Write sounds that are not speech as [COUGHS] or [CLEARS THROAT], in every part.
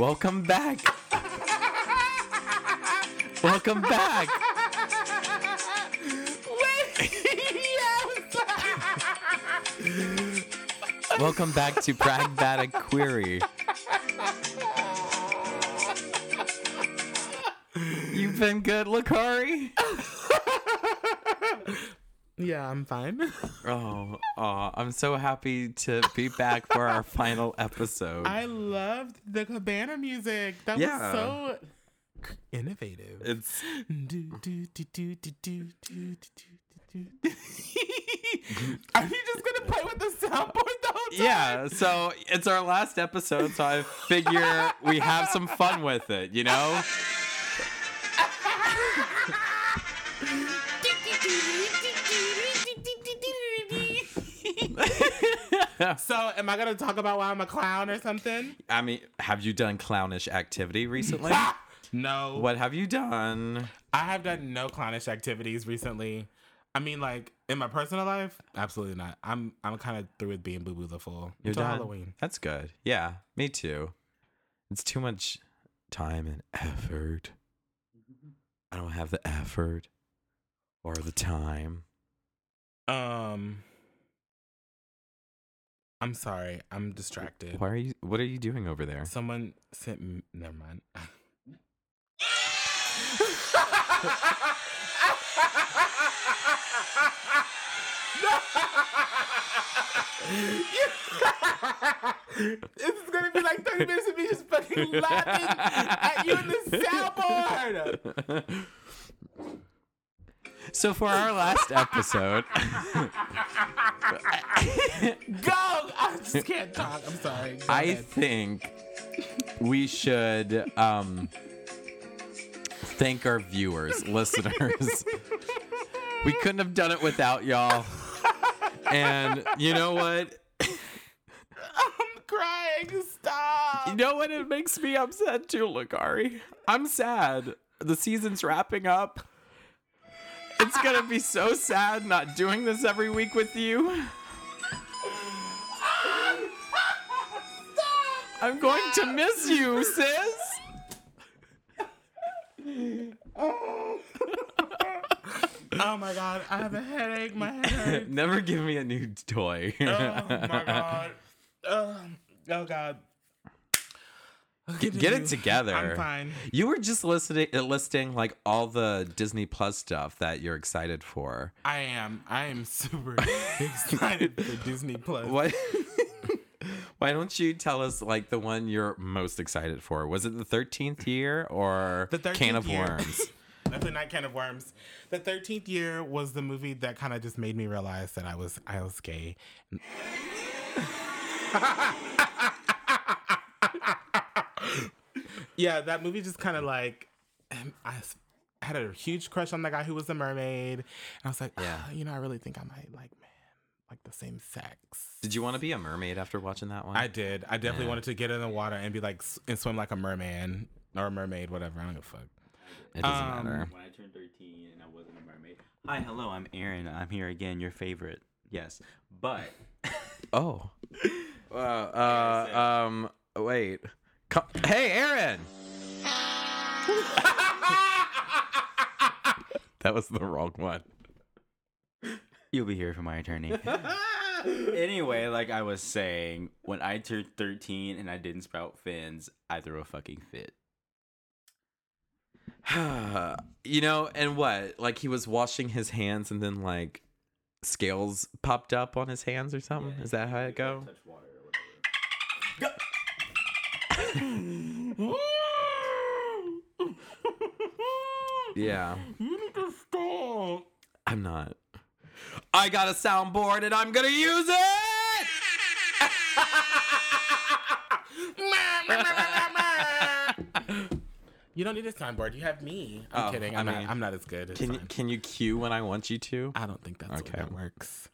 Welcome back. Welcome back. Welcome back to Pragmatic Query. You've been good, Lakari? [LAUGHS] Yeah, I'm fine. Oh, aw, I'm so happy to be back for our [LAUGHS] final episode. I loved the cabana music. That Yeah. was so innovative. It's Do, do, do, do, do, do, do, do, do, do. [LAUGHS] Are you just gonna play with the soundboard the whole time? yeah, so it's our last episode, so I figure we have some fun with it, you know? [LAUGHS] so, am I gonna talk about why I'm a clown or something? I mean, have you done clownish activity recently? [LAUGHS] No. what have you done? I have done no clownish activities recently. I mean, like in my personal life, absolutely not. I'm I'm kind of through with being boo boo the fool You're until done? Halloween. That's good. Yeah, me too. It's too much time and effort. I don't have the effort or the time. Um, I'm sorry. I'm distracted. Why are you? What are you doing over there? Someone sent me. Never mind. [LAUGHS] [LAUGHS] this is gonna be like 30 minutes of me just fucking laughing at you in the [LAUGHS] soundboard. So for our last episode, Go! I just can't talk. I'm sorry. Go I ahead. think we should um thank our viewers, [LAUGHS] listeners. We couldn't have done it without y'all. And you know what? I'm crying. Stop. You know what? It makes me upset too, Lakari. I'm sad. The season's wrapping up. It's gonna be so sad not doing this every week with you. I'm going to miss you, sis. Oh my god, I have a headache. My head. [LAUGHS] Never give me a new toy. Oh my god. Oh, oh god. Get, get it together. I'm fine. You were just listing uh, listing like all the Disney Plus stuff that you're excited for. I am. I am super [LAUGHS] excited for Disney Plus. What? [LAUGHS] Why don't you tell us like the one you're most excited for? Was it the thirteenth year or The 13th Can of year. Worms? [LAUGHS] Definitely not Can of Worms. The thirteenth year was the movie that kind of just made me realize that I was I was gay. Yeah, that movie just kind of like I had a huge crush on the guy who was the mermaid, and I was like, Yeah. "Ah, you know, I really think I might like man, like the same sex. Did you want to be a mermaid after watching that one? I did. I definitely Yeah. wanted to get in the water and be like and swim like a merman or a mermaid, whatever. I don't give a fuck. it doesn't um, matter. When I turned 13 and I wasn't a mermaid. Hi, hello, I'm Aaron. I'm here again, your favorite. Yes. But Oh. [LAUGHS] Uh, uh, um. Wait. Come- hey, Aaron. [LAUGHS] that was the wrong one. you'll be here for my attorney. [LAUGHS] anyway, like I was saying, when I turned 13 and I didn't sprout fins, I threw a fucking fit. [SIGHS] you know, and what? Like he was washing his hands, and then like scales popped up on his hands or something. Is that how it go? Yeah, You need to stop. I'm not. I got a soundboard, and I'm gonna use it. [LAUGHS] [LAUGHS] you don't need a soundboard. You have me. I'm Oh, kidding. I I'm mean, not. I'm not as good. It's Can you can you cue when I want you to? I don't think that's Okay. that works.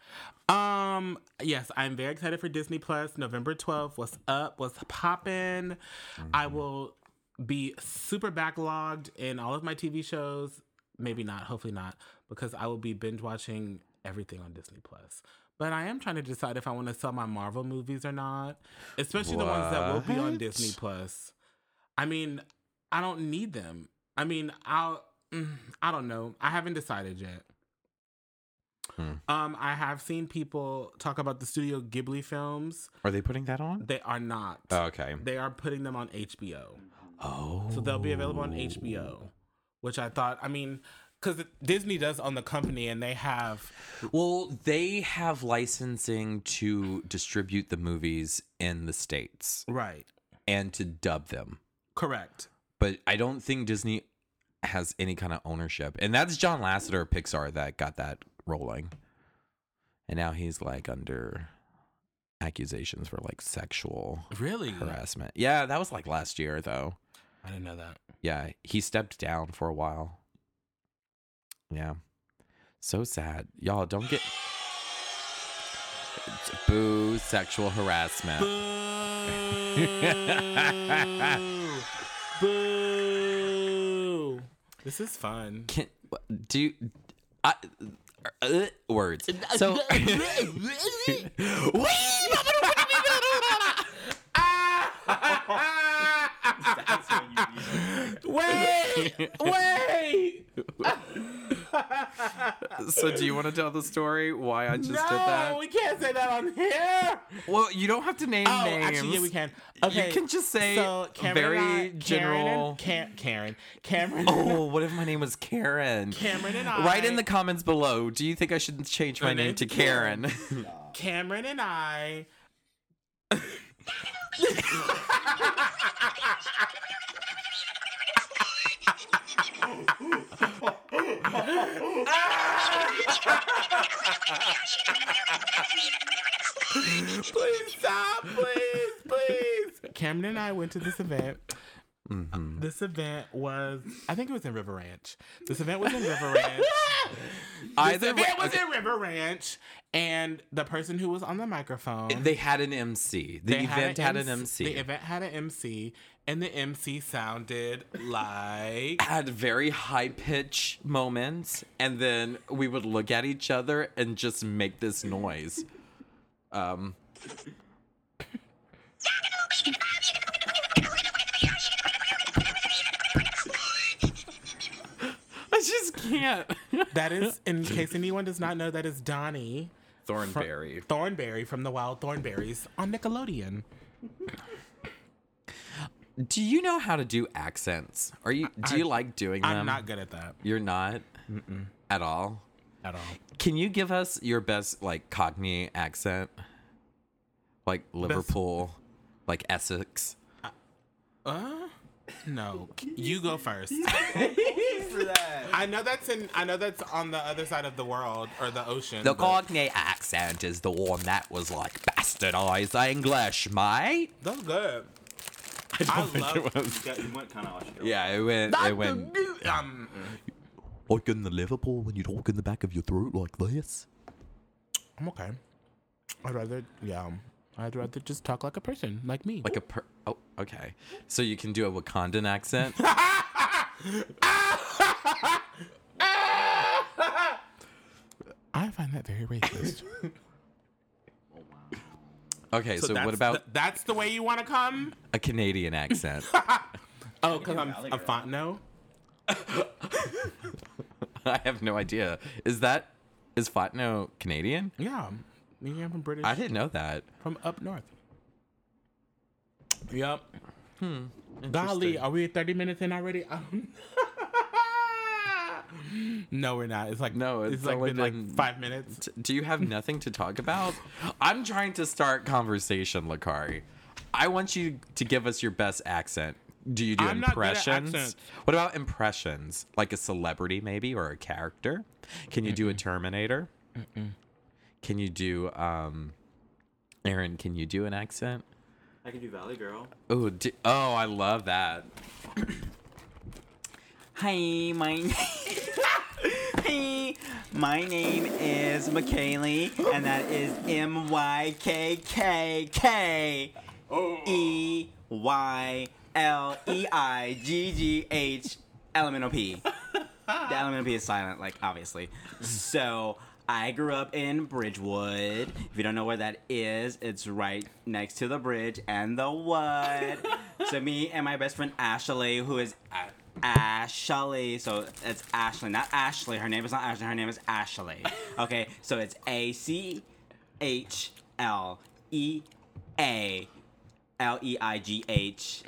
Um. Yes, I'm very excited for Disney Plus. November 12th. What's up? What's poppin'? I will be super backlogged in all of my TV shows. Maybe not. Hopefully not, because I will be binge watching everything on Disney Plus. But I am trying to decide if I want to sell my Marvel movies or not, especially the ones that will be on Disney Plus. I mean, I don't need them. I mean, I'll. mm, I don't know. I haven't decided yet. Hmm. Um, I have seen people talk about the Studio Ghibli films. Are they putting that on? They are not. Oh, okay. They are putting them on HBO. Oh. So they'll be available on HBO, which I thought, I mean, because Disney does own the company and they have, Well, they have licensing to distribute the movies in the States right, and to dub them. correct. But I don't think Disney has any kind of ownership. And that's John Lasseter of Pixar that got that rolling. And now he's like under accusations for like sexual Really? harassment. Yeah, that was like last year though. I didn't know that. Yeah, he stepped down for a while. Yeah. So sad. Y'all don't get [SIGHS] boo sexual harassment. Boo! [LAUGHS] Boo! This is fun. Can do you, I uh, words. [LAUGHS] So [LAUGHS] [LAUGHS] wait! Wait! [LAUGHS] so do you want to tell the story why I just no, did that? No, we can't say that on here. Well, you don't have to name Oh, names. actually, yeah, we can. Okay, You can just say so very I, general. Karen, and, Cam, Karen, Cameron. Oh, what if my name was Karen? Cameron and I. Write in the comments below. Do you think I should change my My name name's to Karen? [LAUGHS] Cameron and I. [LAUGHS] please stop, please, please. Cameron and I went to this event. Mhm. This event was, I think it was in River Ranch. This event was in River Ranch. [LAUGHS] Either This way, event was okay, in River Ranch, and the person who was on the microphone. they had an MC. The event had an MC MC. The event had an MC, and the MC sounded like. had very high pitch moments, and then we would look at each other and just make this noise. Um, I just can't. That is, [LAUGHS] in case anyone does not know, that is Donnie Thornberry. Thornberry from the Wild Thornberries on Nickelodeon. Do you know how to do accents? Are you? Do I- you like doing them? I'm not good at that You're not at all. at all. Can you give us your best like Cockney accent? Like Liverpool, like Essex. Uh, no, you go first. [LAUGHS] that. I know that's in. I know that's on the other side of the world or the ocean. The but Cockney accent is the one that was like bastardized English, mate. That's good. I love. Yeah, you went kind of Australian. Yeah, it went. That's It went the- um, like in the Liverpool when you talk in the back of your throat like this. I'm okay. I'd rather, yeah. I'd rather just talk like a person, like me. Like a per. Oh, okay. So you can do a Wakandan accent. [LAUGHS] I find that very racist. [LAUGHS] Okay, so, that's what about the- that's the way you want to come? a Canadian accent? [LAUGHS] Oh, because I'm a Girl. Fontenot. [LAUGHS] I have no idea. Is that is Fatno Canadian? Yeah, me I'm from British. I didn't know that. from up north. Yep. Hmm. Golly, are we 30 minutes in already? [LAUGHS] [LAUGHS] no, we're not. It's like No, it's, it's like only been, like five minutes. Do you have nothing to talk about? I'm trying to start conversation, Lakari. I want you to give us your best accent. Do you do I'm not good at impressions? What about impressions? Like a celebrity, maybe, or a character? Can you do a Terminator? Can you do, um, Aaron? Can you do an accent? I can do Valley Girl. Oh, do, oh, I love that. [COUGHS] Hi, my Hi, [LAUGHS] my name is McKaylee, and that is M Y K K K E Y L E I G G H Elemental P. The Elemental P is silent, like obviously. So I grew up in Bridgewood. If you don't know where that is, it's right next to the bridge and the wood. so me and my best friend Ashley, who is Ashley, so it's Ashley, not Ashley. Her name is not Ashley. Her name is Ashley. [LAUGHS] Okay, so it's A C H L E A L E I G H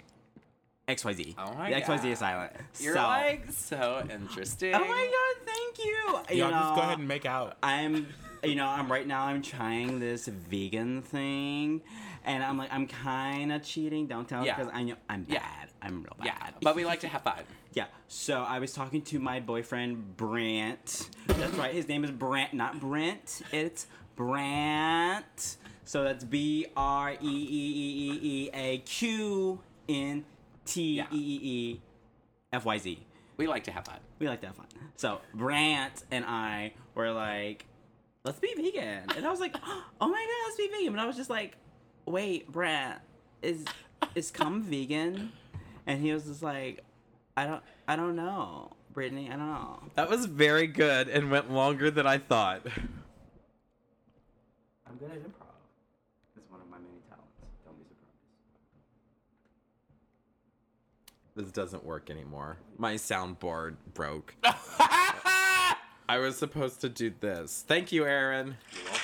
X Y Z. Oh my The X Y Z God. is silent. You're so, like so interesting. oh my god, thank you. you Y'all just go ahead and make out. I'm, you know, I'm right now. I'm trying this vegan thing, and I'm like, I'm kind of cheating. Don't tell Yeah. because I know I'm bad. Yeah. I'm real bad. Yeah, but we like to have fun. Yeah. So I was talking to my boyfriend Brant. That's right. His name is Brant, not Brent. It's Brant. So that's B R E E E E E A Q N T E E E F Y Z. We like to have fun. We like to have fun. So Brant and I were like, let's be vegan. And I was like, [GASPS] oh my god, let's be vegan. But I was just like, wait, Brant, is is come vegan? And he was just like, I don't I don't know. Brittany, I don't know. That was very good and went longer than I thought. I'm good at improv. It's one of my many talents. Don't be surprised. This doesn't work anymore. My soundboard broke. [LAUGHS] I was supposed to do this. Thank you, Aaron. You're welcome.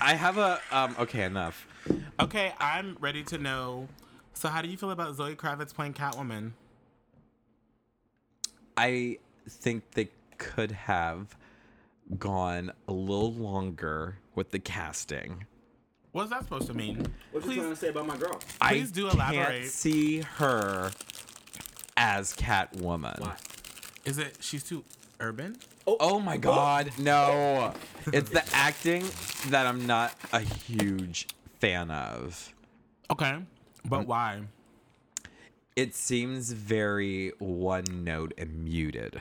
I have a um okay, enough. Okay, I'm ready to know. So, how do you feel about Zoe Kravitz playing Catwoman? I think they could have gone a little longer with the casting. What's that supposed to mean? What you Please- trying to say about my girl? Please I do can't elaborate. see her as Catwoman. Why? Is it she's too urban? Oh, oh my god, no. It's the acting that I'm not a huge fan of. Okay, but um, why? It seems very one note and muted.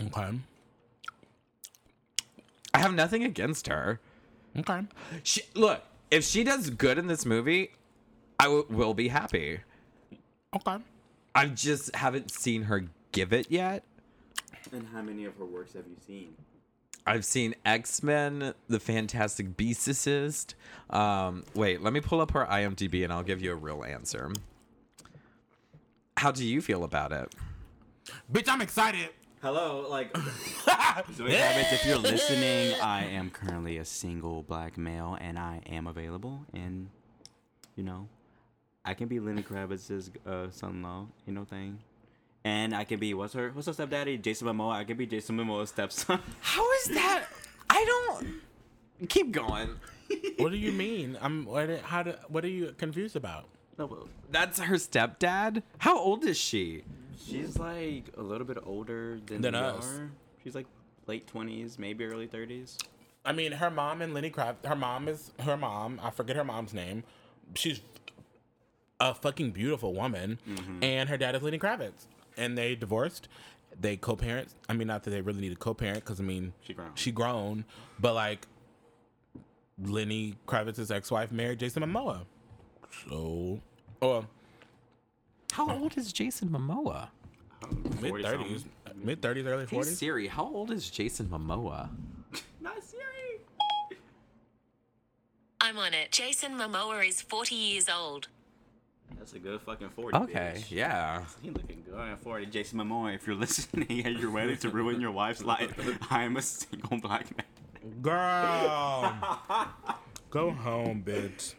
Okay, I have nothing against her. okay. She, look, if she does good in this movie, I w- will be happy. Okay. I just haven't seen her give it yet. And how many of her works have you seen? I've seen X Men, The Fantastic Beasts. Um, wait, let me pull up her IMDb and I'll give you a real answer. How do you feel about it? Bitch, I'm excited. Hello, like [LAUGHS] Zoe Kravitz, if you're listening, I [LAUGHS] am currently a single black male and I am available and you know, I can be Lenny Kravitz's uh, son-in-law, you know thing. And I can be what's her what's her stepdaddy? Jason Momoa. I can be Jason Momoa's stepson. [LAUGHS] How is that? I don't. Keep going. What do you mean? I'm. What? How? Do, what are you confused about? no, That's her stepdad? How old is she? she's like a little bit older than, Than us. are. She's like late twenties, maybe early thirties. I mean, her mom and Lenny Kravitz. Her mom is her mom. I forget her mom's name. She's a fucking beautiful woman, mm-hmm. and her dad is Lenny Kravitz, and they divorced. They co-parent. I mean, not that they really need to co-parent, because I mean, She grown. She grown, but like Lenny Kravitz's ex-wife married Jason Momoa. So, or How old is Jason Momoa? mid thirties, mid thirties, early Hey forties. Siri, how old is Jason Momoa? [LAUGHS] Not Siri. I'm on it. Jason Momoa is 40 years old. That's a good fucking forty. Okay, bitch. yeah. He looking good at 40. Jason Momoa, if you're [LAUGHS] listening and you're ready to ruin your wife's life, [LAUGHS] I am a single black man. Girl, [LAUGHS] go home, bitch.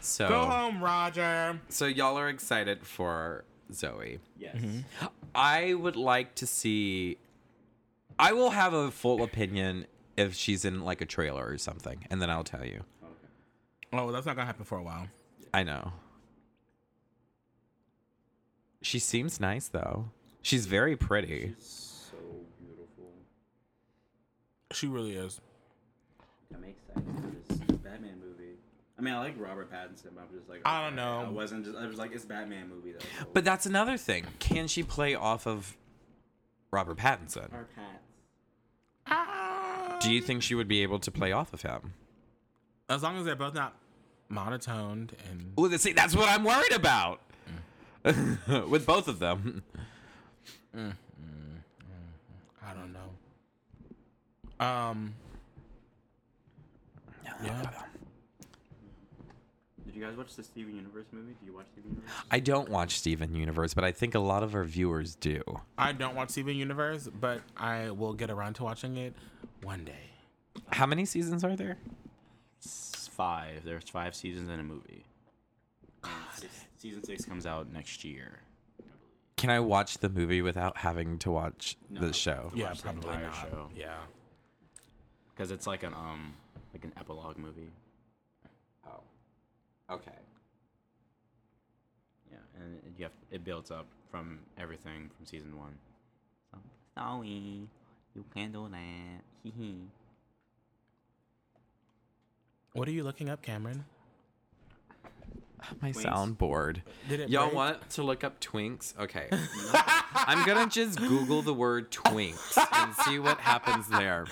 So, Go home, Roger. so y'all are excited for Zoe. Yes. Mm-hmm. I would like to see. I will have a full opinion if she's in like a trailer or something, and then I'll tell you. Oh, that's not gonna happen for a while. I know. She seems nice though. She's very pretty. She's So beautiful. She really is. I'm excited for this Batman movie. I mean, I like Robert Pattinson, but I'm just like, I don't know. I wasn't just, I was like, it's a Batman movie though. so- But that's another thing. Can she play off of Robert Pattinson? Our Pats. Do you think she would be able to play off of him? As long as they're both not monotoned and Well, see, that's what I'm worried about. [LAUGHS] With both of them. I don't know. Um. Yeah. Did you guys watch the Steven Universe movie? Do you watch Steven Universe? I don't watch Steven Universe, but I think a lot of our viewers do. I don't watch Steven Universe, but I will get around to watching it one day. How many seasons are there? It's five. There's five seasons in a movie. And six, season six comes out next year. Can I watch the movie without having to watch No. the show? Yeah, watch the probably entire not. show. Yeah. Because it's like an um like an epilogue movie. Oh. Okay. Yeah, and it- you have it builds up from everything from season one. So sorry, you can't do that. Hee [LAUGHS] hee. What are you looking up, Cameron? My Twinks. soundboard. Did it Y'all break? want to look up twinks? Okay. [LAUGHS] I'm gonna just Google the word twinks and see what happens there.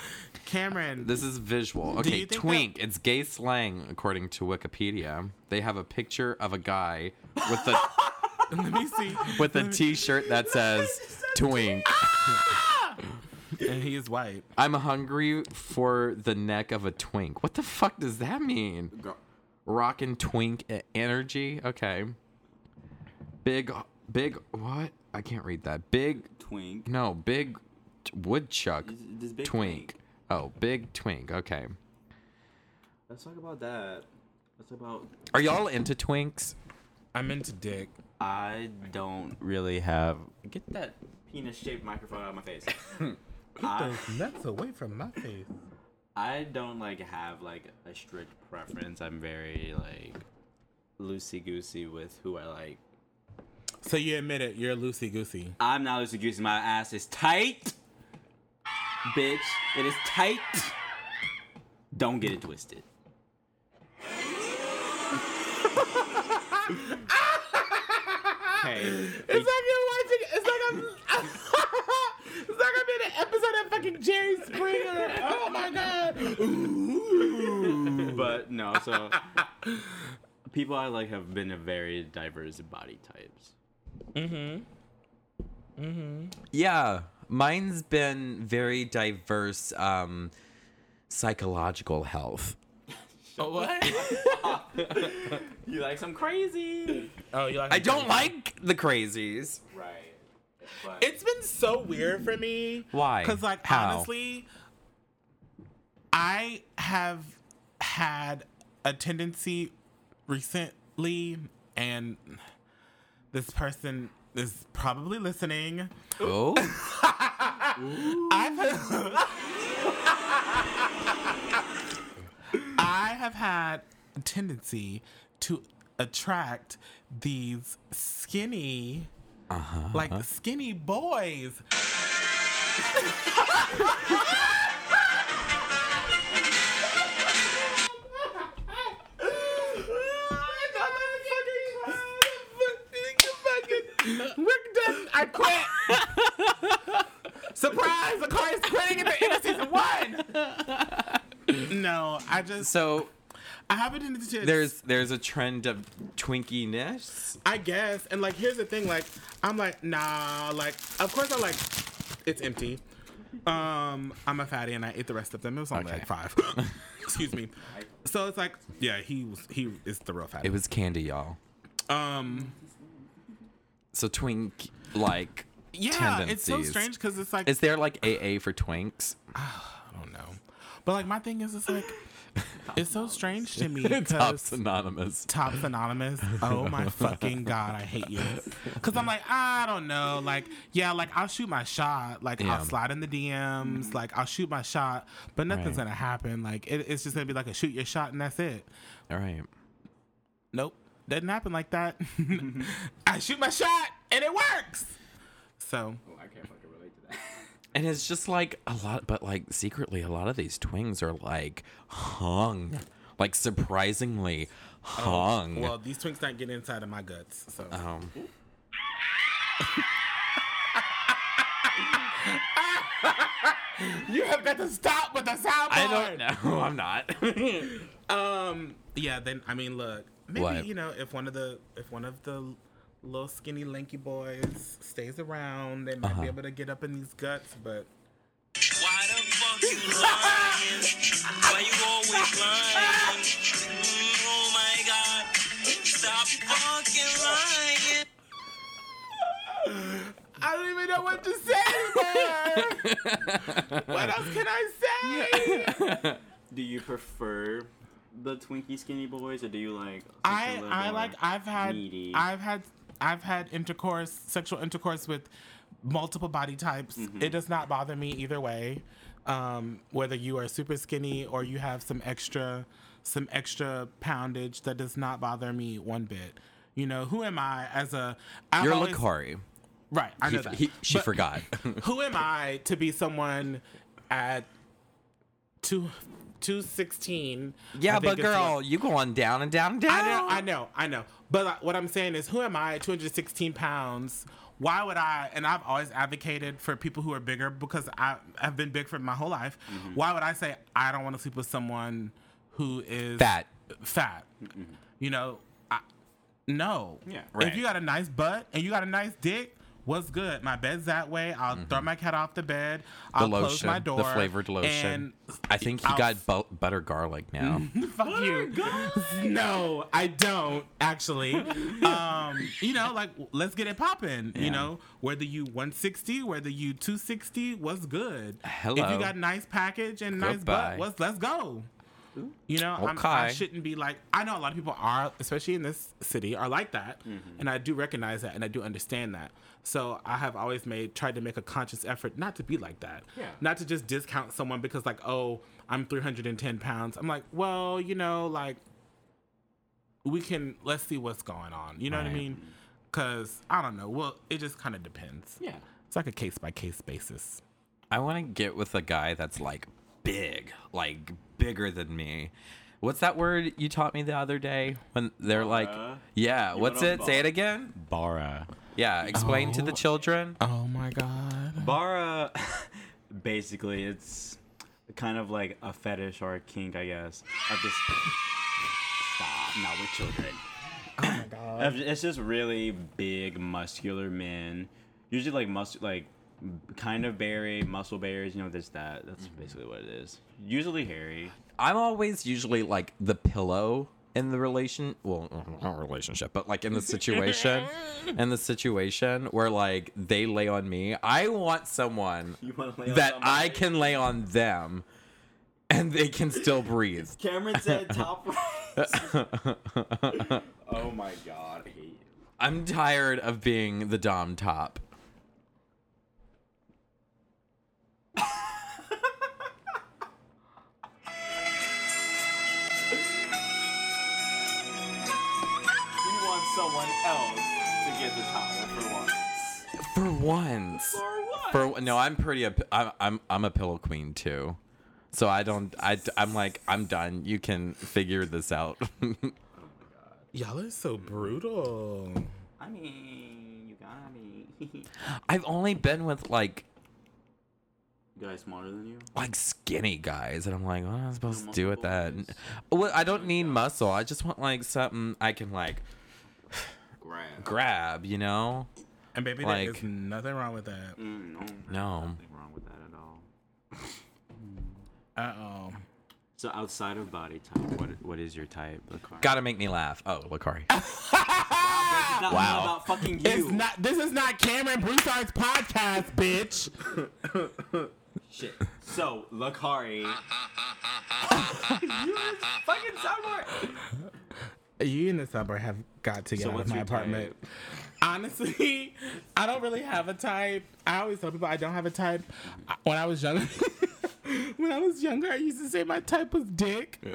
Cameron, This is visual. Okay, you think twink. It's gay slang according to Wikipedia. They have a picture of a guy with a [LAUGHS] let me see. with a t-shirt that says twink. and he is white. I'm hungry for the neck of a twink. What the fuck does that mean? Rockin' twink energy. Okay. Big, big. What? I can't read that. Big. Twink. No, big t- woodchuck. This- this big twink. Oh, big twink. Okay. Let's talk about that. Let's talk about. Are y'all into twinks? I'm into dick. I don't really have. Get that penis-shaped microphone out of my face. [LAUGHS] Get I, That's away from my face. I don't like have like a strict preference. I'm very like loosey goosey with who I like. So you admit it, you're loosey goosey. I'm not loosey goosey. My ass is tight, bitch. It is tight. Don't get it twisted. [LAUGHS] hey, It's like you're watching. It's like [LAUGHS] I'm. it's like I'm in an episode of fucking Jerry Springer. Oh my god. Ooh. but no. So people I like have been a very diverse body types. Mm-hmm. Mm-hmm. Yeah, mine's been very diverse. Um, psychological health. Oh, what? [LAUGHS] You like some crazy? Oh, you like? I don't like the crazies. Right. But It's been so weird for me. Why? Because, like, How? honestly, I have had a tendency recently, and this person is probably listening. Oh, [LAUGHS] I've [LAUGHS] I have had a tendency to attract these skinny, Uh-huh, like uh-huh. skinny boys. [LAUGHS] We're done. I quit. Surprise! The car is quitting at the end of season one. No, I just so I have a tendency. to- there's there's a trend of twinkiness. I guess, and like here's the thing, like I'm like nah, like of course I like it's empty. Um, I'm a fatty and I ate the rest of them. It was only Okay. like five. [LAUGHS] Excuse me. So it's like yeah, he was he is the real fatty. It was candy, y'all. um, So twink like yeah, it's so strange because it's like Is there like AA for twinks? [SIGHS] I don't know, but like my thing is it's like [LAUGHS] it's so strange to me [LAUGHS] Tops because Anonymous. Tops Anonymous. Oh my [LAUGHS] fucking god, I hate you. Cause I'm like, I don't know, like, yeah, like I'll shoot my shot, like Yeah. I'll slide in the DMs, like I'll shoot my shot, but nothing's Right. gonna happen. Like it, it's just gonna be like a shoot your shot and that's it. All right. Nope, doesn't happen like that. I shoot my shot and it works. So Oh, I can't fucking relate to that. And it's just like a lot, but like secretly, a lot of these twings are like hung, like surprisingly hung. well, these twinks not getting inside of my guts. So um, [LAUGHS] you have got to stop with the soundboard. I don't know. [LAUGHS] I'm not. [LAUGHS] Um. Yeah. Then I mean, look. Maybe What? you know, if one of the if one of the little skinny, lanky boys stays around. They might uh-huh. be able to get up in these guts, but. Why the fuck you lying? Why you always lying? Mm, oh my god! Stop fucking lying! I don't even know what to say anymore. what else can I say? Do you prefer the Twinkie Skinny Boys, or do you like? I I like I've had needy? I've had I've had intercourse, sexual intercourse with multiple body types. Mm-hmm. It does not bother me either way. Um, whether you are super skinny or you have some extra some extra poundage, that does not bother me one bit. You know, who am I as a I've You're always- Lakari. Right, I He, know that. he, she But- forgot. who am I to be someone at two two sixteen? yeah, but is what- girl, you going down and down and down. I know, I know, I know. But like, what I'm saying is, who am I at 216 pounds? Why would I? And I've always advocated for people who are bigger because I have been big for my whole life. Mm-hmm. Why would I say I don't want to sleep with someone who is Fat. Fat. You know, I, no. Yeah. Right. If you got a nice butt and you got a nice dick. What's good? My bed's that way. I'll throw my cat off the bed. Mm-hmm. The I'll close my door. the flavored lotion. And I think you I'll got bu- butter garlic now. [LAUGHS] Fuck you. No, I don't actually. [LAUGHS] Um, you know, like let's get it popping. Yeah. You know, whether you 160, whether you 260, what's good? Hello. If you got nice package and nice Goodbye. butt, what's let's go. You know, I'm, Okay. I shouldn't be like. I know a lot of people are, especially in this city, are like that, Mm-hmm. and I do recognize that, and I do understand that. So I have always made tried to make a conscious effort not to be like that. Yeah. Not to just discount someone because like, oh, I'm 310 pounds. I'm like, well, you know, like we can let's see what's going on. You know what I mean? Because I don't know. Well, it just kind of depends. Yeah. It's like a case by case basis. I want to get with a guy that's like big, like bigger than me. What's that word you taught me the other day? When they're like, Bara? yeah, what's wanna it? Say it again. Bara. Yeah, explain to the Oh. children. Oh my god. Bara, [LAUGHS] basically, it's kind of like a fetish or a kink, I guess. Of this. Stop, not with children. Oh my god. Of- It's just really big, muscular men. Usually, like mus, like kind of berry, muscle bears. You know, this that. That's mm-hmm. basically what it is. Usually hairy. I'm always usually like the pillow in the relation well [LAUGHS] not relationship but like in the situation [LAUGHS] in the situation where like they lay on me i want someone [LAUGHS] You want to lay on that somebody? i can lay on them and they can still breathe Cameron said top right. oh my god, I hate you. i'm tired of being the dom top someone else to get the towel for once. for once For what? For no, I'm pretty. A, I'm I'm I'm a pillow queen too, so I don't. I I'm like I'm done. You can figure this out. [LAUGHS] Y'all are so brutal. I mean, you got me. [LAUGHS] I've only been with like guys smarter than you? like skinny guys, and I'm like, what am I supposed to do with that? boys. Well, I don't need muscle. I just want like something I can like Grab. grab. You know? And baby, Like- there is nothing wrong with that. Mm, no. No. Nothing wrong with that at all. Uh oh. So outside of body type, what what is your type? Lakar? Gotta make me laugh. Oh, Lakari. [LAUGHS] It's not Wow. about fucking you. It's not. This is not Cameron Broussard's podcast, bitch. Shit. So, Lakari. [LAUGHS] [LAUGHS] you fucking soundboard. You and the subber have got to get So out of my apartment. Honestly, [LAUGHS] I don't really have a type. I always tell people I don't have a type. When I was younger, [LAUGHS] when I was younger, I used to say my type was dick. [LAUGHS]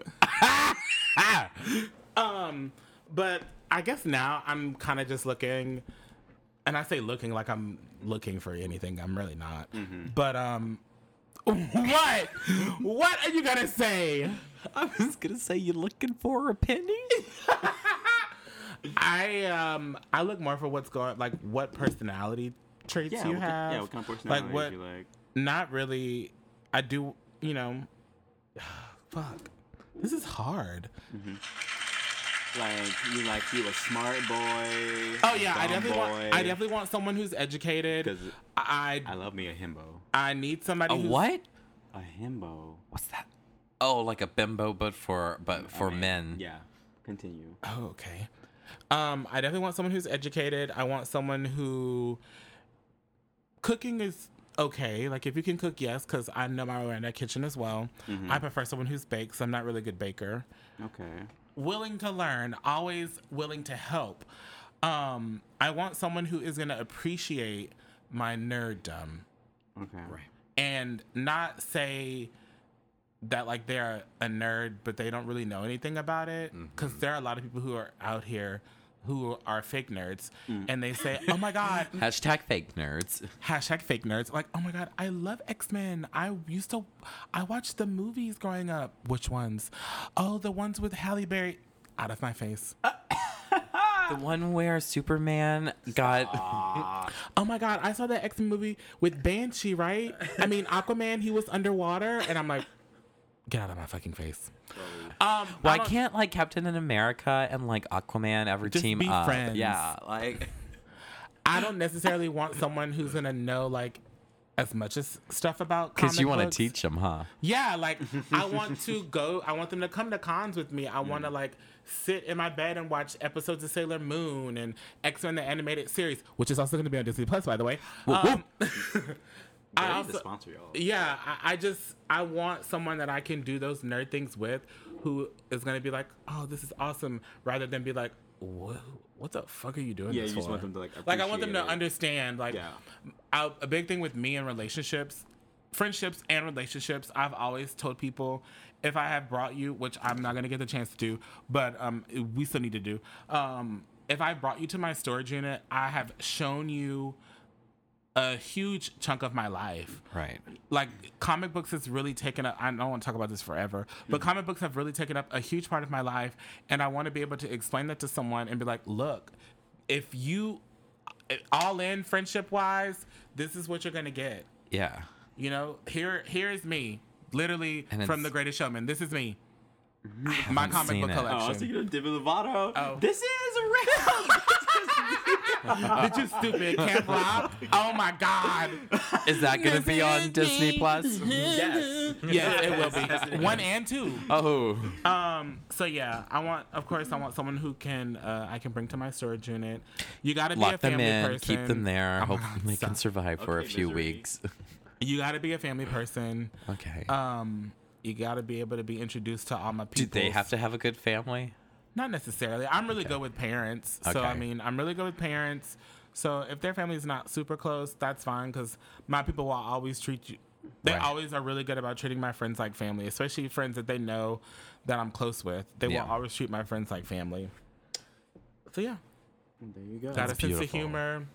um, but I guess now I'm kind of just looking, and I say looking like I'm looking for anything. I'm really not. But um, what? what are you gonna say? I was gonna say you looking for a penny. [LAUGHS] I um I look more for what's going like what personality traits Yeah, you what, have. yeah, what kind of personality like what you like? not really I do you know [SIGHS] fuck. This is hard. Like you like you a smart boy. Oh yeah, I definitely want. I definitely want someone who's educated. I I love me a himbo. I need somebody A what? A himbo. What's that? Oh, like a bimbo, but for but for Okay, men. Yeah. Continue. Oh, okay. Um, I definitely want someone who's educated. I want someone who cooking is okay. Like if you can cook, yes, because I know my way in that kitchen as well. I prefer someone who's bakes. I'm not really a good baker. Okay. Willing to learn, always willing to help. Um, I want someone who is gonna appreciate my nerddom Okay. Right. and not say that like they're a nerd but they don't really know anything about it. Mm-hmm. Because there are a lot of people who are out here who are fake nerds mm. and they say oh my god. [LAUGHS] Hashtag fake nerds. hashtag fake nerds. Like oh my god i love x-men. I used to i watched the movies growing up. Which ones? Oh the ones with halle berry. Out of my face. [LAUGHS] The one where Superman got. [LAUGHS] oh my god i saw that x-men movie with banshee right? I mean aquaman he was underwater and i'm like get out of my fucking face um Why don't- can't like Captain in America and like Aquaman ever Just team be up? friends. Yeah, like [LAUGHS] I don't necessarily want someone who's gonna know like as much as stuff about because you want want to teach them, huh? Yeah, like I [LAUGHS] want to go. I want them to come to cons with me. I want to like sit in my bed and watch episodes of Sailor Moon and X Men the animated series, which is also going to be on Disney Plus, by the way. Um, [LAUGHS] I Ready to also, sponsor y'all. yeah, I, I just I want someone that I can do those nerd things with, who is going to be like, oh, this is awesome, rather than be like, what, what the fuck are you doing? Yeah, you just want them to, like, like I want them to it. understand, like, Yeah. I, a big thing with me in relationships, friendships and relationships, I've always told people if I have brought you, which I'm not gonna get the chance to do, but um, we still need to do. Um, if I brought you to my storage unit, I have shown you a huge chunk of my life Right. like comic books has really taken up i don't want to talk about this forever but mm-hmm. comic books have really taken up a huge part of my life and i want to be able to explain that to someone and be like look if you all in friendship wise this is what you're gonna get Yeah. you know here here is me literally from the greatest showman this is me my comic seen book it. Oh, I was collection thinking of Demi Lovato. Oh. This is real. [LAUGHS] [LAUGHS] Bitch, you stupid camp rock oh my god Is that gonna be on Disney Plus? yes. yes it will be one and two Oh. Um. So yeah, I want, of course, I want someone who can, uh, I can bring to my storage unit. You got to be a Lock them family in, person. keep them there. Oh my Hopefully God, they can survive for a few misery. weeks. You got to be a family person. okay. Um. You got to be able to be introduced to all my people. Do people. they have to have a good family? Not necessarily. I'm really good with parents. So I mean, I'm really good with parents. So if their family is not super close, that's fine because my people will always treat you. They Right. always are really good about treating my friends like family, especially friends that they know that I'm close with. They Yeah. will always treat my friends like family. So yeah, There you go. got a sense of humor.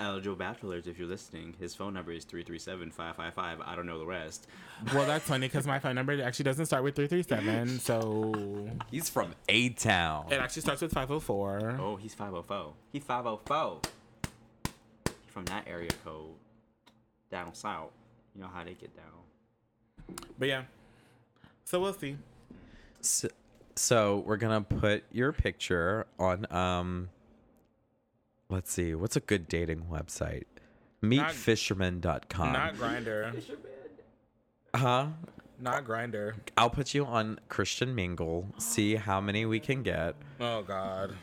Eligible bachelors, if you're listening, his phone number is 337-555. I don't know the rest. Well, that's funny because my phone number actually doesn't start with 337. [LAUGHS] So He's from A Town. it actually starts with 504. Oh, he's 504. He 504. He from that area code. Down south. You know how they get down. But yeah. So we'll see. So, so we're gonna put your picture on um, let's see, what's a good dating website? Meetfisherman.com. Not Grindr. huh? Not Grindr. I'll put you on Christian Mingle, see how many we can get. Oh God.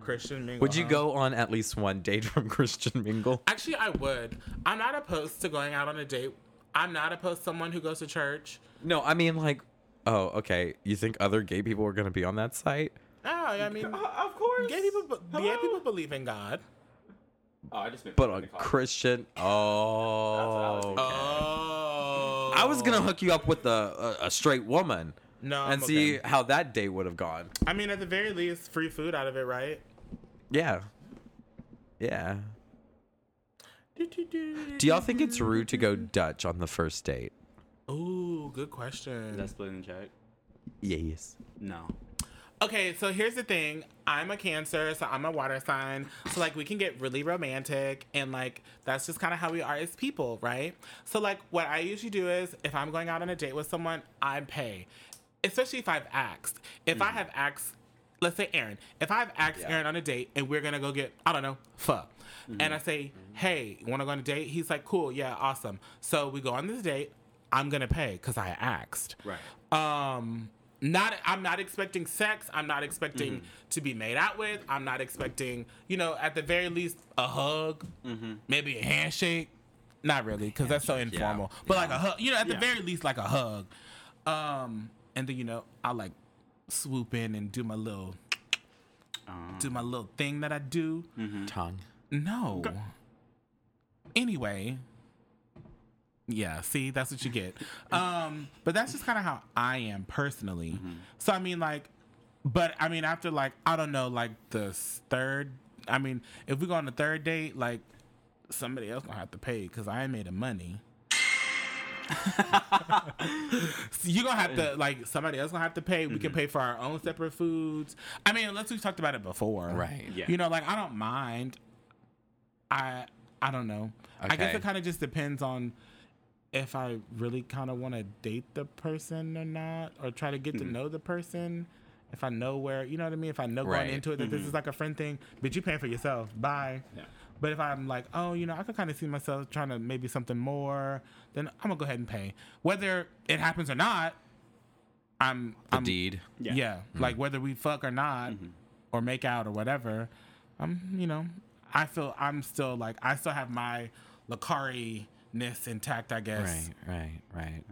Christian Mingle. Would you huh? go on at least one date from [LAUGHS] Christian Mingle? Actually, I would. I'm not opposed to going out on a date. I'm not opposed to someone who goes to church. No, I mean like oh, okay. You think other gay people are gonna be on that site? Oh, I mean, of course. Gay people, be- gay people believe in God. Oh, I just meant But on Christian [LAUGHS] Oh Oh. I was gonna hook you up with a, a, a straight woman No, and I'm see okay. how that date would have gone. I mean, at the very least, free food out of it, right? Yeah. Yeah. Do Do y'all think it's rude to go Dutch on the first date? Oh, good question. That's split the check? Yes. No. Okay, so here's the thing. I'm a Cancer, so I'm a water sign. So like we can get really romantic and like that's just kind of how we are as people, right? So like what I usually do is if I'm going out on a date with someone, I pay. Especially if I've asked. If I mm. have asked let's say Aaron, if I've asked Aaron on a date and we're gonna go get, I don't know, pho. Mm-hmm. And I say, mm-hmm. hey, wanna go on a date? He's like, cool, yeah, awesome. So we go on this date, I'm gonna pay because I asked. Right. Um, not I'm not expecting sex. I'm not expecting Mm-hmm. to be made out with. I'm not expecting, you know, at the very least a hug, Mm-hmm. maybe a handshake. Not really, because that's so informal. But like a hug, you know, at the Yeah. very least like a hug. Um, and then you know I'll like swoop in and do my little, Uh. do my little thing that I do. Tongue. No. Anyway. Yeah, see, that's what you get. Um, but that's just kind of how I am personally. So I mean, like, but I mean, after like I don't know, like the third. I mean, if we go on the third date, like somebody else gonna have to pay because I ain't made the money. so [LAUGHS] you gonna have to like somebody else gonna have to pay. We can pay for our own separate foods. I mean, unless we've talked about it before, Right. Yeah. You know, like I don't mind. I I don't know. Okay. I guess it kind of just depends on if I really kind of want to date the person or not, or try to get to hmm. know the person. If I know where, you know what I mean. If I know Right. going into it that this is mm-hmm. like a friend thing, but you paying for yourself. Bye. Yeah. But if I'm like, oh, you know, I could kind of see myself trying to maybe something more, then I'm gonna go ahead and pay. Whether it happens or not, I'm The I'm deed. yeah, Yeah. like hmm. whether we fuck or not, mm-hmm. or make out or whatever, I'm you know, I feel I'm still like I still have my Lakari ness intact, I guess. Right, right, right.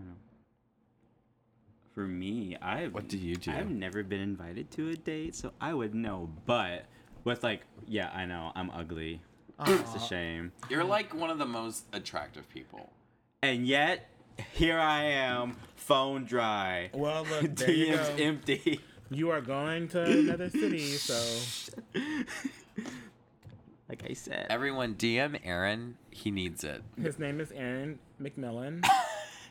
For me, I've What do you do? I've never been invited to a date, so I would know. But with like, yeah, I know I'm ugly. It's a shame. You're like one of the most attractive people. And yet, here I am, phone dry, Well, look, [LAUGHS] there you DMs go. empty. You are going to another city, so [LAUGHS] Like I said, Everyone, DM Aaron. He needs it. his name is Aaron McMillan.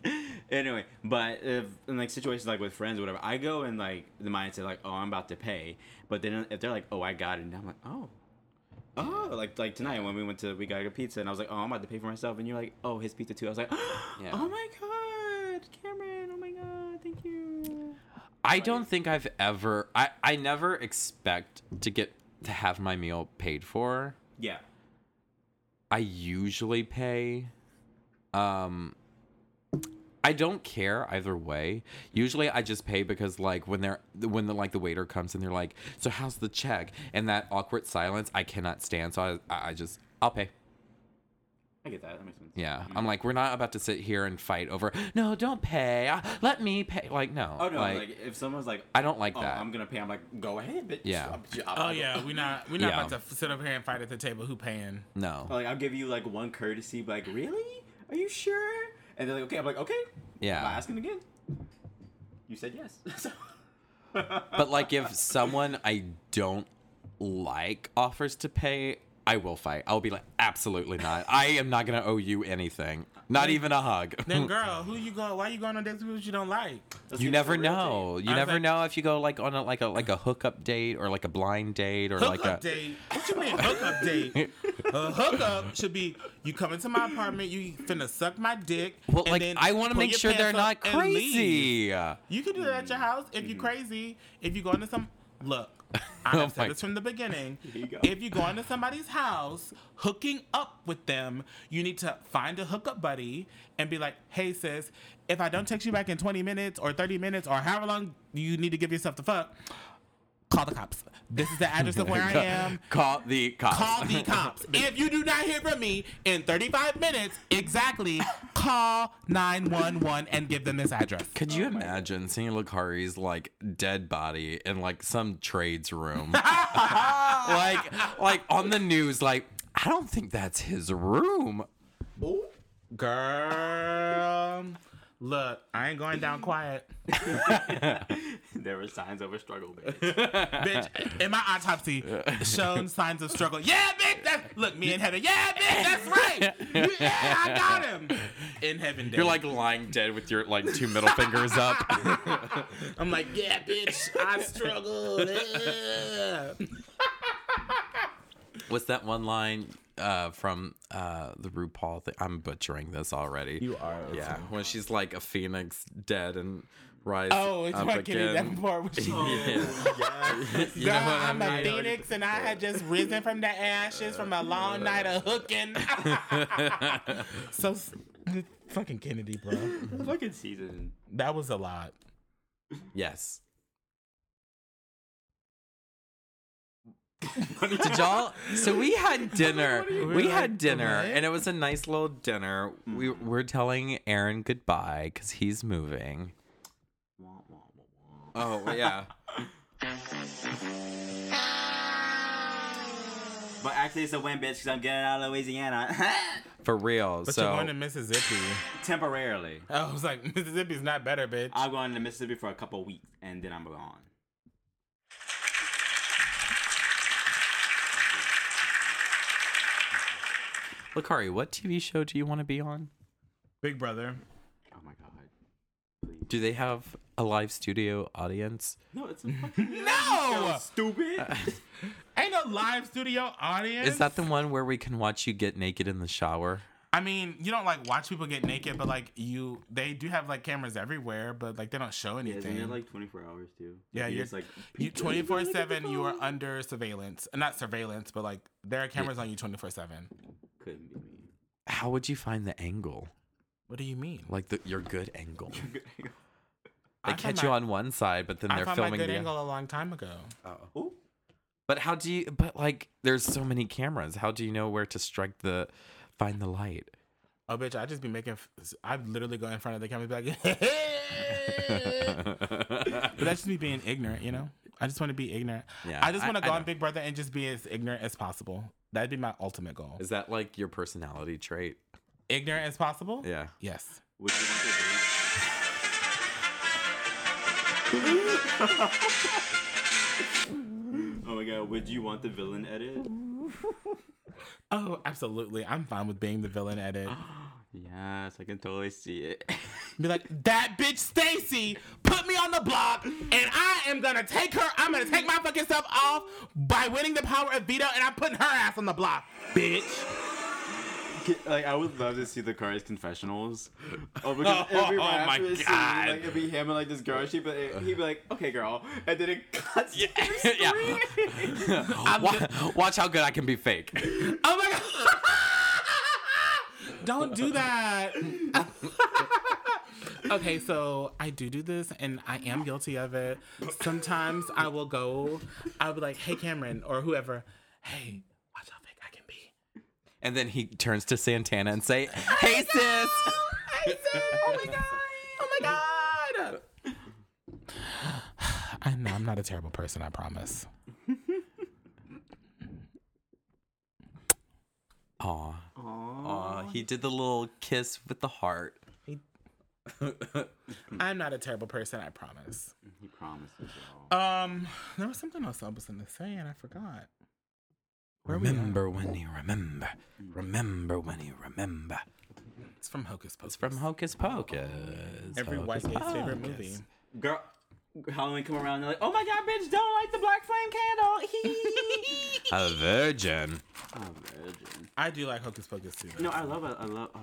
[LAUGHS] anyway, but if in like situations like with friends or whatever, I go in like the mindset is like, oh, I'm about to pay. But then if they're like, oh, I got it, and I'm like, oh. Oh, like like tonight when we went to we got a pizza and I was like, oh, I'm about to pay for myself, and you're like, oh, his pizza too. I was like, [GASPS] Yeah. oh my god, Cameron, oh my god, thank you. I don't think I've ever. I I never expect to get to have my meal paid for. Yeah, I usually pay. Um I don't care either way. Usually I just pay because like when they're when the like the waiter comes and they're like, "So how's the check?" and that awkward silence I cannot stand. So I I just I'll pay. I get that. That makes sense. Yeah. I'm like, we're not about to sit here and fight over, "No, don't pay. Uh, Let me pay." Like, no. Oh no, Like, like, if someone's like, I don't like oh, that. I'm gonna pay, I'm like, go ahead, bitch. Yeah. I'm- I'm- Oh yeah, We're not we're not Yeah. about to f- sit up here and fight at the table. Who paying? no. Like I'll give you like one courtesy, but like, really? Are you sure? And they're like, okay. I'm like, okay. Yeah. Am I asking again? You said yes. [LAUGHS] So- But like if someone I don't like offers to pay, I will fight. I'll be like, absolutely not. I am not gonna owe you anything. Not even a hug. [LAUGHS] Then girl, [LAUGHS] who you go? Why you going on dates with people you don't like? Let's you never to the real know. You I was never like- know if you go like on a like a like a hookup date or like a blind date or like hookup a date. What you mean hookup date? [LAUGHS] A hookup should be you come into my apartment, you finna suck my dick. well, and like then I want to make sure they're not up and leave. crazy. You can do that at your house if you mm-hmm. crazy. If you go into some look, I [LAUGHS] Oh have my- said this from the beginning. [LAUGHS] you. If you go into somebody's house, hooking up with them, you need to find a hookup buddy and be like, "Hey sis, if I don't text you back in 20 minutes or 30 minutes or however long you need to give yourself the fuck, call the cops. This is the address of where I [LAUGHS] am." Call the cops. Call the cops. [LAUGHS] if you do not hear from me in 35 minutes exactly, call 911 and give them this address. Could you imagine seeing Lakari's like dead body in like some trades room? [LAUGHS] like like on the news, like, I don't think that's his room. Girl, look, I ain't going down quiet. [LAUGHS] there were signs of a struggle. bitch. bitch, in my autopsy, shown signs of struggle. Yeah, bitch, that's, look, me in heaven. Yeah, bitch, that's right. Yeah, I got him. In heaven, You're like lying dead with your like two middle fingers up. [LAUGHS] I'm like, yeah, bitch, I struggled. Yeah. What's that one line uh, from uh, the RuPaul thing? I'm butchering this already. You are. Yeah, when she's like a phoenix dead and rise Oh, it's up what Kenny again. Davenport was she [LAUGHS] Yeah. you know what I I'm mean? a phoenix and I had just risen from the ashes from a long night of hooking. [LAUGHS] so, fucking Kennedy, bro. [LAUGHS] Fucking season. That was a lot. Yes. [LAUGHS] Did y'all? So we had dinner. We had like, dinner, what? and it was a nice little dinner. Mm-hmm. We we're telling Aaron goodbye because he's moving. Oh yeah. But actually, it's a win, bitch, because I'm getting out of Louisiana [LAUGHS] For real. But so you're going to Mississippi. temporarily. I was like, Mississippi's not better, bitch. I'm going to Mississippi for a couple weeks, and then I'm gone. Lakari, what TV show do you want to be on? Big brother. Oh my god. Please. Do they have a live studio audience? No, it's a fucking [LAUGHS] No! stupid. [LAUGHS] Ain't no live studio audience. Is that the one where we can watch you get naked in the shower? I mean, you don't like watch people get naked, but like you, they do have like cameras everywhere, but like they don't show Yeah, anything. isn't it like 24 hours too? Yeah, you you're- just like you twenty four seven. You are under surveillance, Uh, not surveillance, but like there are cameras on you twenty four seven. Couldn't be me. How would you find the angle? What do you mean? Like the your good angle. They I catch found you my- on one side, but then I they're found my good the angle a long time ago. Oh. Ooh. But how do you? But like, there's so many cameras. How do you know where to strike the, find the light? Oh, bitch! I just be making. I literally go in front of the camera, and be like, [LAUGHS] but that's just me being ignorant, you know. I just want to be ignorant. Yeah, I just want to go on. Big Brother and just be as ignorant as possible. That'd be my ultimate goal. Is that like your personality trait? Ignorant as possible. Yeah. Yes. Would you want [LAUGHS] Oh my god, would you want the villain edit? [LAUGHS] Oh, absolutely. I'm fine with being the villain edit. [GASPS] [GASPS] Yes, I can totally see it. [LAUGHS] Be like, that bitch Stacy put me on the block, and I am gonna take her. I'm gonna take my fucking stuff off by winning the power of veto, and I'm putting her ass on the block, bitch. like I would love to see Lakari's confessionals. Oh, because it'd [LAUGHS] be Oh, oh my the scene, God. like it'd be him and like this girl. She'd be, he'd be like, "Okay, girl," and then it cuts. Yeah. [LAUGHS] yeah. screen. Wa- Watch how good I can be fake. Oh my god. Don't do that. [LAUGHS] okay, so I do do this and I am guilty of it. Sometimes I will go, I'll be like, hey, Cameron, or whoever, hey, watch how fake I can be. And then he turns to Santana and say, "Hey sis." Hey, sis, oh my God. Oh my God. [SIGHS] [SIGHS] I know, I'm not a terrible person, I promise. Aw. Aw. He did the little kiss with the heart. [LAUGHS] I'm not a terrible person, I promise. He promises, y'all. Um, there was something else I was going to say and I forgot. Where are we at? Remember when you remember. Remember when you remember. It's from Hocus Pocus. It's from Hocus Pocus. Every white Hocus gay's favorite movie. Girl, Halloween come around, they're like, "Oh my god, bitch, don't light the black flame candle." [LAUGHS] A virgin. oh, virgin. I do like Hocus Pocus too. though. No, I love it. I love. Oh,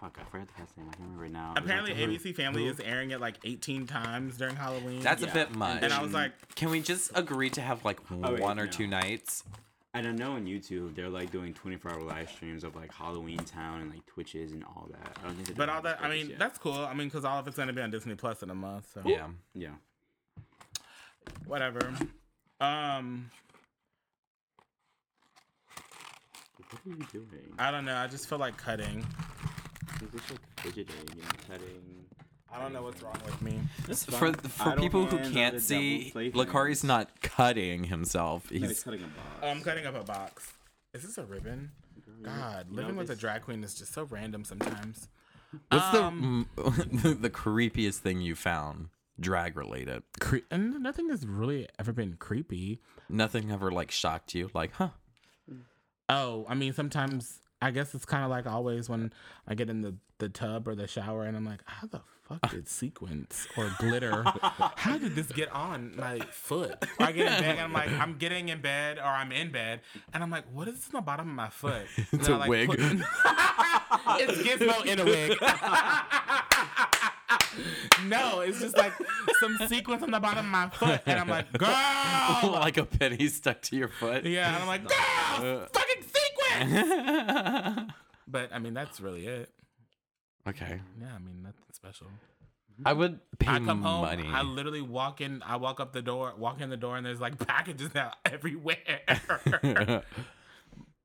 fuck, I forgot the cast name. I can't remember it now. It Apparently, like the- ABC Family is airing it like 18 times during Halloween. That's a bit much. and I was like, Can we just agree to have like oh, wait, one or no. two nights? I don't know on YouTube they're like doing 24 hour live streams of like Halloweentown and like Twitches and all that. I don't think. they're but all that. I mean, yet. that's cool. I mean, because all of it's gonna be on Disney Plus in a month. So Yeah. yeah. Whatever. Um, What are you doing? I don't know. I just feel like cutting. You're just like fidgeting and cutting. I don't know what's wrong with me. For for people who can't see, Lakari's not cutting himself. He's He's cutting a box. I'm cutting up a box. Is this a ribbon? God, You know, living with a drag queen is just so random sometimes. what's Um, the [LAUGHS] the creepiest thing you found drag related? Cre- and nothing has really ever been creepy. Nothing ever like shocked you? Like, huh? Oh, I mean, sometimes I guess it's kind of like always when I get in the, the tub or the shower and I'm like, how the fuck [LAUGHS] did sequins or glitter? how did this get on my foot? Or I get in bed and I'm like, I'm getting in bed or I'm in bed and I'm like, what is this on the bottom of my foot? [LAUGHS] It's And a I, like, wig. put- [LAUGHS] it's Gizmo in a wig. [LAUGHS] no, it's just like some sequins on the bottom of my foot and I'm like, girl. [LAUGHS] like a penny stuck to your foot. Yeah, and I'm like, [LAUGHS] girl, uh. fucking sequins. But I mean, that's really it. okay. Yeah, I mean, nothing special. I would pay I come home, money. I literally walk in, I walk up the door, walk in the door, and there's like packages now everywhere.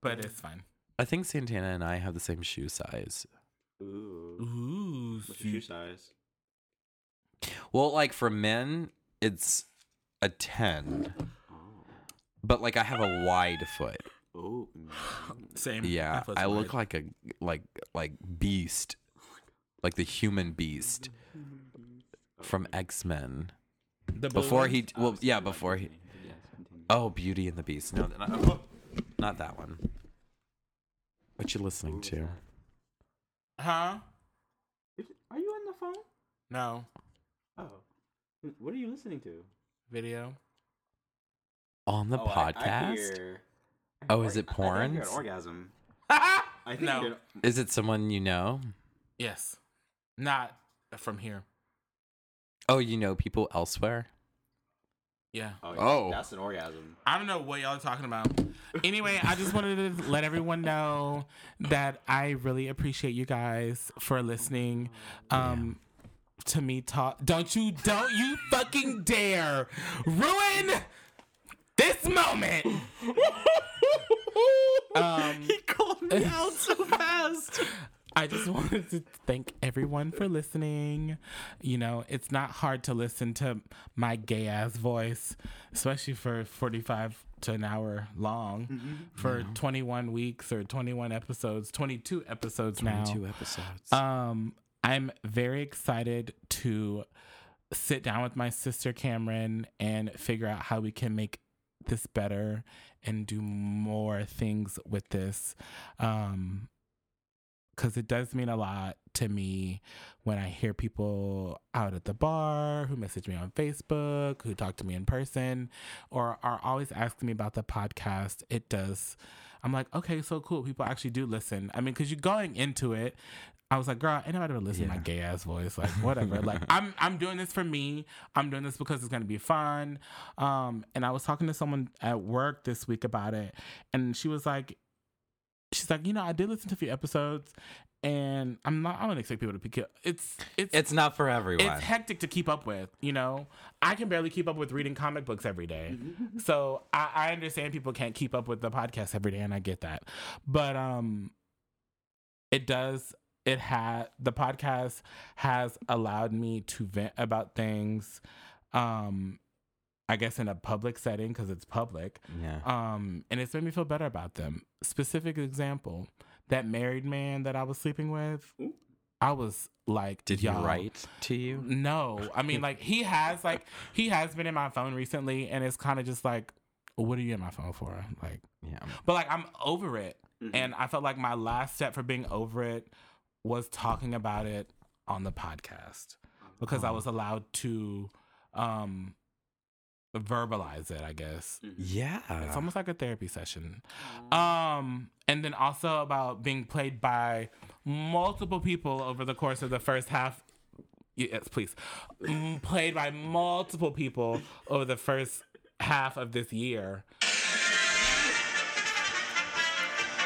but it's fine. I think Santana and I have the same shoe size. Ooh. Ooh, What's your shoe size? Well, like for men, it's a 10. But like I have a wide foot. Oh. same. Yeah, My foot's I look wide. like a like like beast. Like the human beast from X-Men. the Before he well yeah, before he Oh, Beauty and the Beast. No, not, not that one. What you listening to? huh? Are you on the phone? No Oh. What are you listening to? video. On the Oh, I- I podcast? hear- Oh, is it I think I orgasm. [LAUGHS] I think No. you're- Is it someone you know? Yes, not from here. Oh, you know people elsewhere? Yeah. Oh, Oh. that's an orgasm. I don't know what y'all are talking about. Anyway, I just wanted to let everyone know that I really appreciate you guys for listening. Um to me talk don't you don't you fucking dare ruin this moment. [LAUGHS] um He called me [LAUGHS] out so fast. I just wanted to thank everyone for listening. You know, it's not hard to listen to my gay ass voice, especially for 45 to an hour long for 21 weeks or 21 episodes, 22 episodes now. Two episodes. Um, I'm very excited to sit down with my sister Cameron and figure out how we can make this better and do more things with this. Um, because it does mean a lot to me when I hear people out at the bar who message me on Facebook, who talk to me in person, or are always asking me about the podcast. It does. I'm like, okay, so cool. People actually do listen. I mean, because you're going into it. I was like, girl, ain't nobody gonna listen to my gay ass voice. Like, [LAUGHS] whatever. like, I'm I'm doing this for me. I'm doing this because it's gonna be fun. Um, and I was talking to someone at work this week about it, and she was like, she's like, you know, I did listen to a few episodes, and I'm not. I don't expect people to pick it. It's it's it's not for everyone. it's hectic to keep up with. You know, I can barely keep up with reading comic books every day. [LAUGHS] so I, I understand people can't keep up with the podcast every day, and I get that. But um, it does. It had the podcast has allowed me to vent about things. Um, I guess in a public setting because it's public. yeah. Um, and it's made me feel better about them. Specific example: that married man that I was sleeping with. I was like, Did he y'all, write to you? No, I mean, like he has, like he has been in my phone recently, and it's kind of just like, what are you in my phone for? Like, Yeah. but like I'm over it, and I felt like my last step for being over it was talking about it on the podcast because I was allowed to um verbalize it, I guess. Yeah. It's almost like a therapy session. Um, and then also about being played by multiple people over the course of the first half. Yes, please. Mm, played by multiple people over the first half of this year.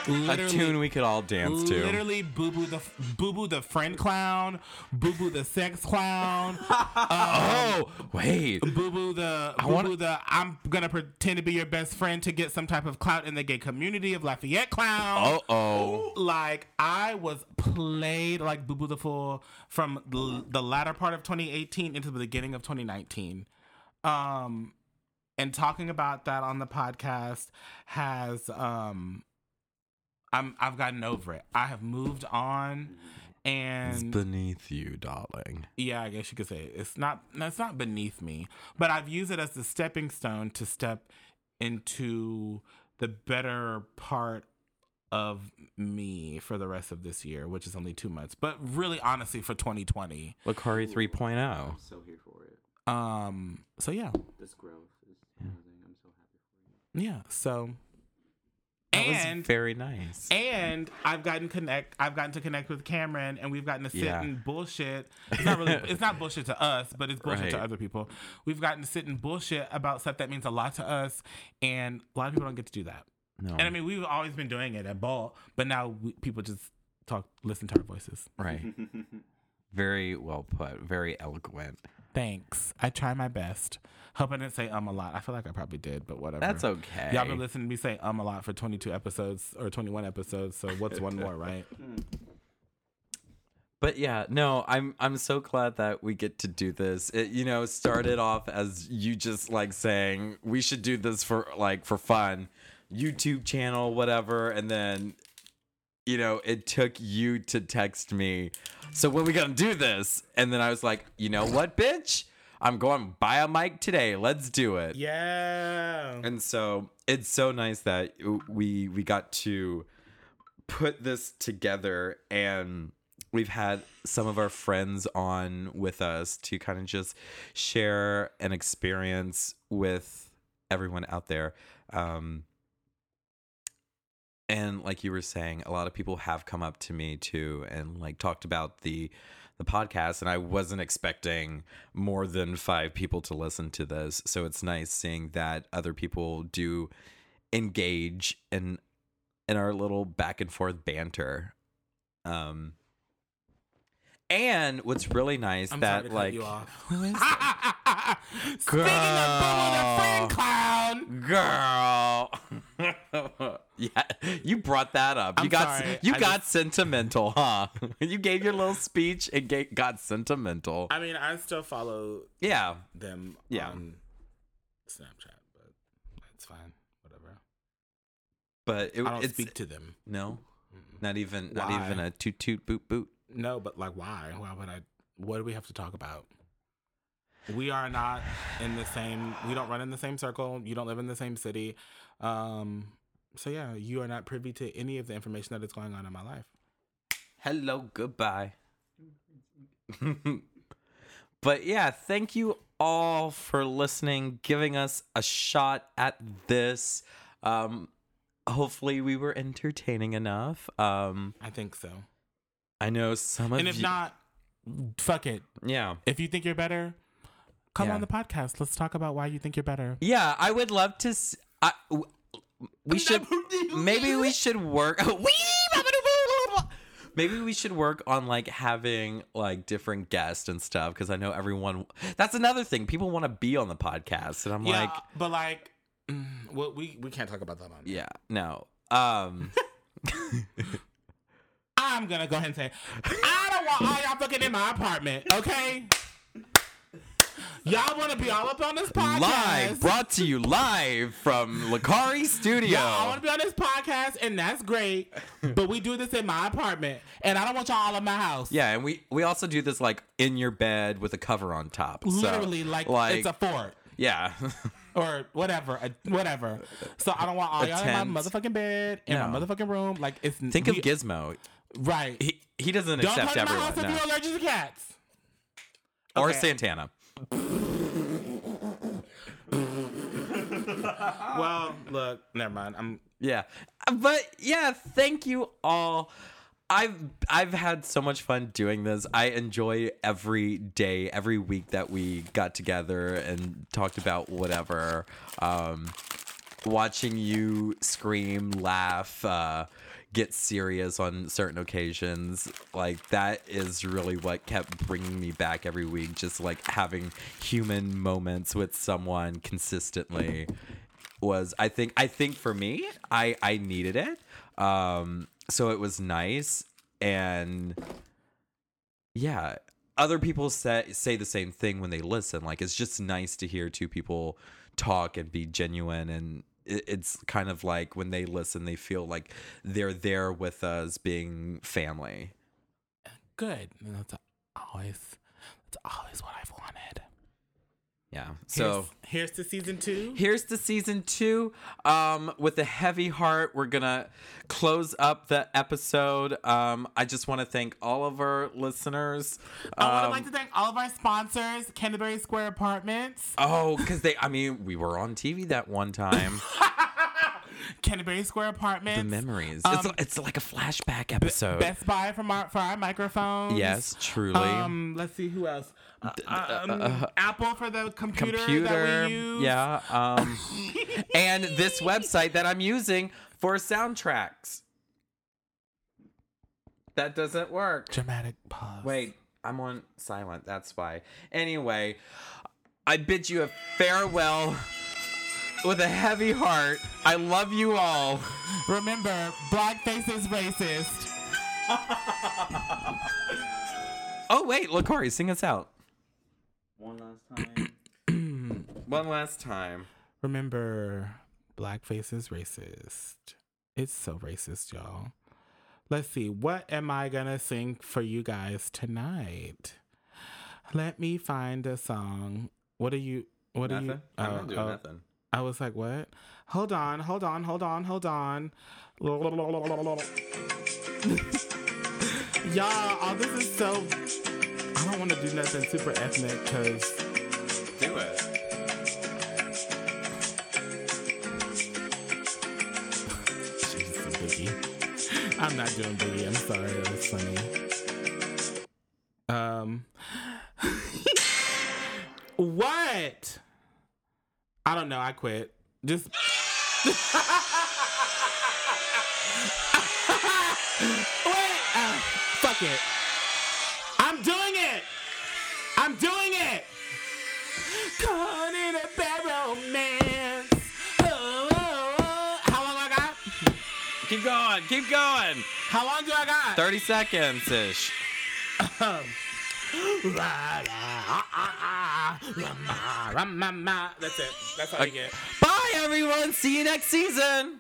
A tune we could all dance to. Literally, Boo Boo the Boo Boo the friend clown, Boo Boo the sex clown, [LAUGHS] Oh, wait. Boo Boo the Boo Boo the I'm gonna pretend to be your best friend to get some type of clout in the gay community of Lafayette clown. Uh oh. Like I was played like Boo Boo the Fool from the, the latter part of 2018 into the beginning of 2019. Um, and talking about that on the podcast has um, I'm I've gotten over it. I have moved on, It's and beneath you, darling. yeah, I guess you could say it. it's not it's not beneath me, but I've used it as the stepping stone to step into the better part of me for the rest of this year, which is only two months. But really, honestly, for 2020. Lakari 3.0. I'm so here for it. Um. So yeah, This growth is amazing. I'm so happy for you. yeah. So. That and was very nice. And I've gotten connect. I've gotten to connect with Cameron, and we've gotten to sit Yeah. and bullshit. It's not really. it's not bullshit to us, but it's bullshit to other people. We've gotten to sit and bullshit about stuff that means a lot to us, and a lot of people don't get to do that. No. And I mean, we've always been doing it at ball, but now we, people just talk, listen to our voices. right. [LAUGHS] Very well put. Very eloquent. Thanks. I try my best. Hope I didn't say um a lot. I feel like I probably did, but whatever. That's okay. Y'all been listening to me say um a lot for 22 episodes or 21 episodes. So what's one more, right? [LAUGHS] But yeah, no, I'm I'm so glad that we get to do this. It you know started off as you just like saying we should do this for like for fun, YouTube channel whatever, and then you know it took you to text me. So when we gonna do this? And then I was like, you know what, bitch, I'm going buy a mic today. Let's do it. Yeah. And so it's so nice that we we got to put this together and we've had some of our friends on with us to kind of just share an experience with everyone out there. Um and like you were saying, a lot of people have come up to me too and like talked about the the podcast and I wasn't expecting more than 5 people to listen to this. So it's nice seeing that other people do engage in in our little back and forth banter. Um and what's really nice I'm that like you off. [LAUGHS] Speaking of Boo the friend clown. [LAUGHS] Girl. [LAUGHS] [LAUGHS] yeah, you brought that up. you I'm got sorry, you I got sentimental, huh? [LAUGHS] you gave your little speech and ga- got sentimental. I mean, I still follow yeah. them Yeah. on Snapchat, but it's fine. Whatever. But it, I don't it's speak to them. no. Not even not even a toot toot boot boot. No, but like, why? Why would I? What do we have to talk about? We are not in the same. We don't run in the same circle. You don't live in the same city. Um, so yeah, you are not privy to any of the information that is going on in my life. Hello, goodbye. [LAUGHS] but yeah, thank you all for listening, giving us a shot at this. Um, hopefully, we were entertaining enough. Um, I think so. I know some of And if you- not, fuck it. yeah, If you think you're better, come Yeah. on the podcast. Let's talk about why you think you're better. yeah, I would love to. S- I, we should maybe we should work. [LAUGHS] [LAUGHS] Maybe we should work on like having like different guests and stuff because I know everyone. That's another thing. People want to be on the podcast, and I'm Yeah, like, but like, mm, well, we we can't talk about that on. yeah, no. Um, [LAUGHS] I'm gonna go ahead and say, I don't want all y'all fucking in my apartment, okay? Y'all want to be all up on this podcast? live, brought to you live from Lakari Studio. I want to be on this podcast, and that's great. but we do this in my apartment, and I don't want y'all all in my house. Yeah, and we we also do this like in your bed with a cover on top. So, literally, like, it's a fort yeah. [LAUGHS] or whatever, a, whatever. So I don't want all A y'all in my motherfucking bed, in my motherfucking room. Like it's Think of Gizmo. right. He he doesn't don't accept come to my everyone. house if you're allergic to cats. Or Okay. Santana. [LAUGHS] Well, look, never mind. I'm Yeah. But yeah, thank you all. I've I've had so much fun doing this. I enjoy every day, every week that we got together and talked about whatever. Um watching you scream, laugh, uh get serious on certain occasions. Like that is really what kept bringing me back every week just like having human moments with someone consistently was I think I think for me I I needed it. Um so it was nice and yeah, other people say say the same thing when they listen. Like it's just nice to hear two people talk and be genuine and it's kind of like when they listen they feel like they're there with us being family. good. That's always that's always what I've wanted. Yeah. So here's, here's to season two. here's to season two. Um, with a heavy heart, we're gonna close up the episode. Um, I just want to thank all of our listeners. I would Um, like to thank all of our sponsors, Canterbury Square Apartments, oh, because they, I mean, we were on TV that one time. [LAUGHS] Canterbury Square Apartments, the memories. Um, it's, it's like a flashback episode. Best Buy for our for our microphones. yes, truly. Um, let's see who else. Uh, um, Apple for the computer, Computer. that we use. Yeah. Um, [LAUGHS] and this website that I'm using for soundtracks. That doesn't work. Dramatic pause. Wait. I'm on silent. That's why. Anyway, I bid you a farewell with a heavy heart. I love you all. Remember, blackface is racist. Oh wait, Lakari, sing us out. One last time. [CLEARS THROAT] One last time. Remember, blackface is racist. It's so racist, y'all. Let's see, what am I gonna sing for you guys tonight? Let me find a song. What are you? What are you? Nothing. I'm oh, not doing oh. nothing. I was like, what? Hold on, hold on, hold on, hold on. [LAUGHS] Y'all, all this is so. I don't want to do nothing super ethnic because Do it. [LAUGHS] I'm not doing Biggie. I'm sorry. It was funny. Um. [LAUGHS] what? I don't know. I quit. Just. [LAUGHS] Wait. Uh, fuck it. Keep going. Keep going. How long do I got? 30 seconds ish. [LAUGHS] That's it. That's all I get. Bye, everyone. See you next season.